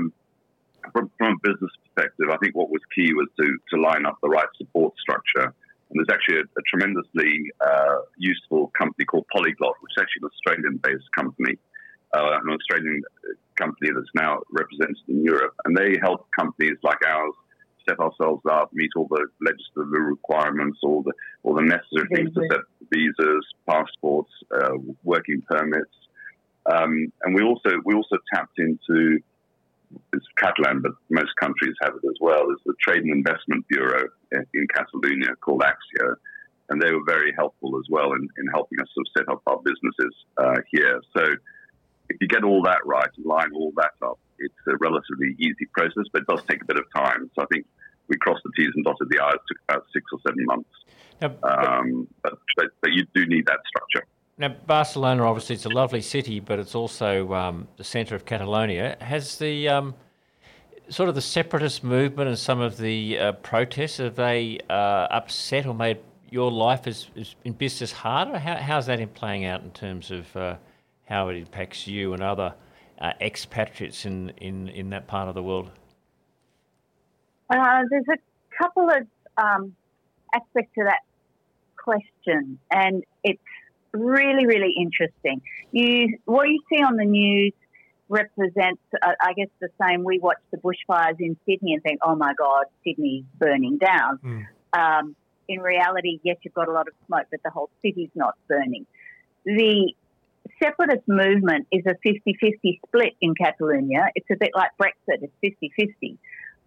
from, from a business perspective, I think what was key was to to line up the right support structure. And there's actually a, a tremendously uh, useful company called Polyglot, which is actually an Australian-based company, uh, an Australian company that's now represented in Europe, and they help companies like ours set ourselves up, meet all the legislative requirements, all the all the necessary things to set visas, passports, uh, working permits, um, and we also we also tapped into it's Catalan, but most countries have it as well. Is the Trade and Investment Bureau in, in Catalonia called ACCIÓ, and they were very helpful as well in, in helping us sort of set up our businesses uh, here. So if you get all that right and line all that up, it's a relatively easy process, but it does take a bit of time. So I think we crossed the T's and dotted the I's. It took about six or seven months. Now, Um, but, but, but you do need that structure. Now, Barcelona, obviously, it's a lovely city, but it's also um, the centre of Catalonia. Has the um, sort of the separatist movement and some of the uh, protests have they uh, upset or made your life as, as in business harder? How, how's that in playing out in terms of uh, how it impacts you and other uh, expatriates in, in, in that part of the world? Uh, there's a couple of um, aspects to that question, and it's really, really interesting. You, what you see on the news represents, uh, I guess, the same. We watch the bushfires in Sydney and think, "Oh my God, Sydney's burning down." Um, in reality, yes, you've got a lot of smoke, but the whole city's not burning. The separatist movement is a 50 50 split in Catalonia. It's a bit like Brexit, it's 50 50.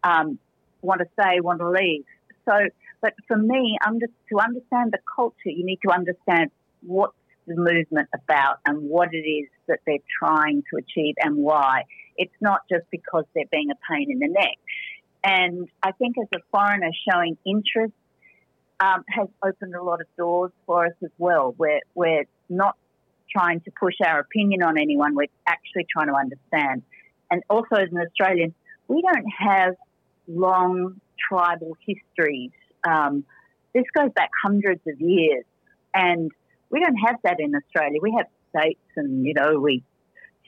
Um, want to stay, want to leave. So, but for me, under, to understand the culture, you need to understand what's the movement about and what it is that they're trying to achieve and why. It's not just because they're being a pain in the neck. And I think as a foreigner showing interest um, has opened a lot of doors for us as well. We're, we're not trying to push our opinion on anyone, we're actually trying to understand. And also, as an Australian, we don't have long tribal histories. Um, this goes back hundreds of years, and we don't have that in Australia. We have states, and you know, we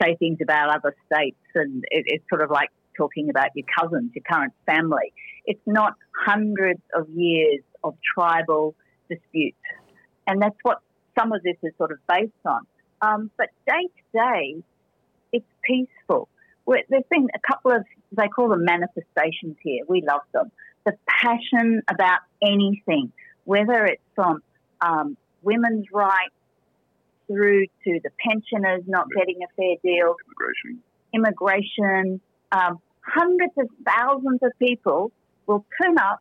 say things about other states, and it, it's sort of like talking about your cousins, your current family. It's not hundreds of years of tribal disputes, and that's what some of this is sort of based on. Um, but day to day, it's peaceful. We're, there's been a couple of, they call them manifestations here. We love them. The passion about anything, whether it's from um, women's rights through to the pensioners not getting a fair deal, Immigration. immigration, um, hundreds of thousands of people will turn up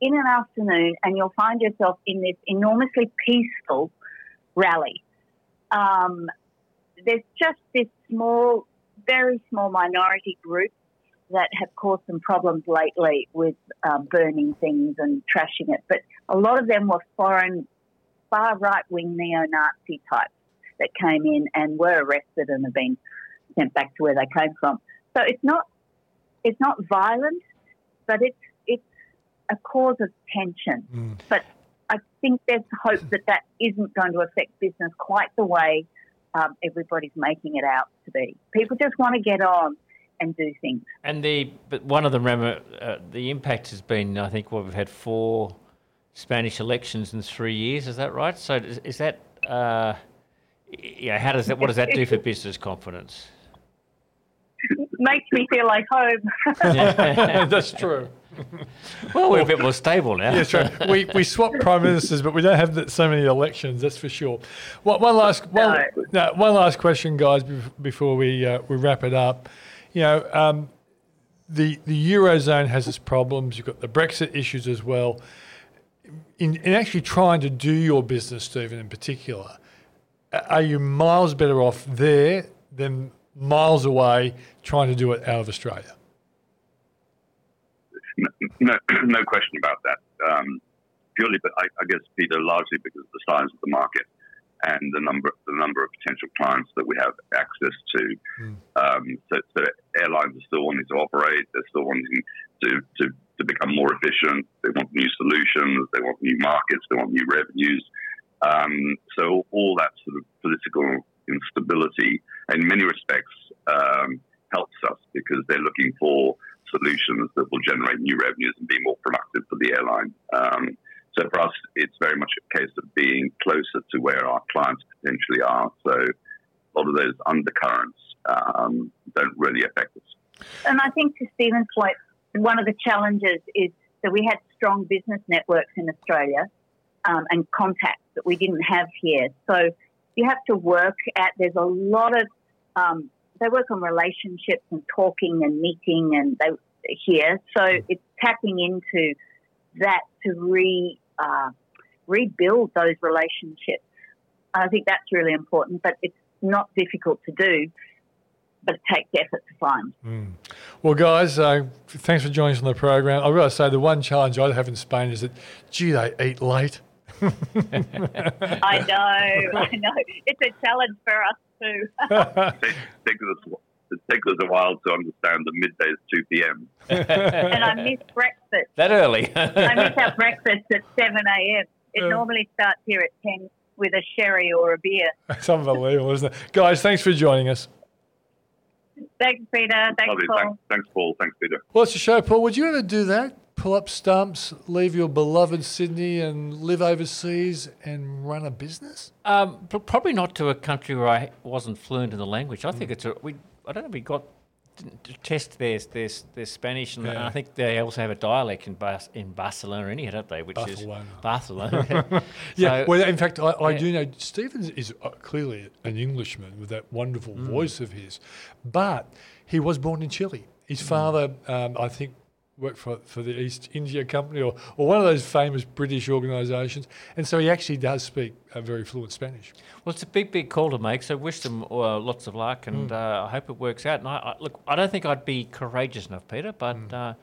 in an afternoon and you'll find yourself in this enormously peaceful rally. Um, there's just this small, very small minority group that have caused some problems lately with um, burning things and trashing it. But a lot of them were foreign, far right wing neo Nazi types that came in and were arrested and have been sent back to where they came from. So it's not it's not violent, but it's it's a cause of tension. But I think there's hope that that isn't going to affect business quite the way um, everybody's making it out to be. People just want to get on and do things. And the but one of the rem- uh, the impact has been I think what we've had four Spanish elections in three years. Is that right? So is, is that uh, yeah? How does that? What does that do for *laughs* business confidence? Makes me feel like home. *laughs* That's true. *laughs* Well, we're a bit more stable now. Yes, right. We, we swap prime ministers, but we don't have that, so many elections. That's for sure. One, one last one, no, one last question, guys, before we uh, we wrap it up. You know, um, the the eurozone has its problems. You've got the Brexit issues as well. In, in actually trying to do your business, Stephen, in particular, are you miles better off there than miles away trying to do it out of Australia? No, *clears throat* no question about that. Um, purely, but I, I guess Peter, largely because of the size of the market and the number the number of potential clients that we have access to. Um, so, so airlines are still wanting to operate. They're still wanting to, to to become more efficient. They want new solutions. They want new markets. They want new revenues. Um, so all that sort of political instability, in many respects, um, helps us because they're looking for solutions that will generate new revenues and be more productive for the airline. Um, so for us, it's very much a case of being closer to where our clients potentially are. So a lot of those undercurrents um, don't really affect us. And I think to Stephen's point, one of the challenges is that we had strong business networks in Australia um, and contacts that we didn't have here. So you have to work at, there's a lot of, um, they work on relationships and talking and meeting and they here. So it's tapping into that to re, uh, rebuild those relationships. I think that's really important, but it's not difficult to do, but it takes effort to find. Well, guys, uh, thanks for joining us on the program. I've got to say, the one challenge I have in Spain is that, gee, they eat late. *laughs* I know, I know. It's a challenge for us too. it, takes us, it takes us a while to understand the midday is 2 p.m. and I miss breakfast. That early. *laughs* I miss our breakfast at 7 a.m. It normally starts here at 10 with a sherry or a beer. It's unbelievable, isn't it? Guys, thanks for joining us. Thanks, Peter. Thanks, Lovely. Paul. Thanks, thanks, Paul. Thanks, Peter. Well, it's a show, Paul. Would you ever do that? Pull up stumps, leave your beloved Sydney and live overseas and run a business? Um, but probably not to a country where I wasn't fluent in the language. I think it's a we. I don't know. We got to test their their, their Spanish, and Yeah. I think they also have a dialect in Bas- in Barcelona, anyhow, don't they? Which Barcelona. is Barcelona. *laughs* *laughs* Yeah, So- well, in fact, I, I yeah. do know Stephen's is uh, clearly an Englishman with that wonderful Mm. voice of his, but he was born in Chile. His Mm. father, um, I think, worked for, for the East India Company or, or one of those famous British organisations, and so he actually does speak a very fluent Spanish. Well, it's a big, big call to make. So wish them uh, lots of luck, and Mm. uh, I hope it works out. And I, I, look, I don't think I'd be courageous enough, Peter, but Mm. uh,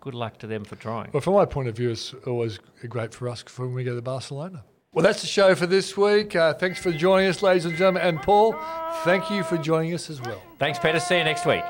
good luck to them for trying. Well, from my point of view, it's always great for us when we go to Barcelona. Well, that's the show for this week. Uh, thanks for joining us, ladies and gentlemen. And Paul, thank you for joining us as well. Thanks, Peter. See you next week.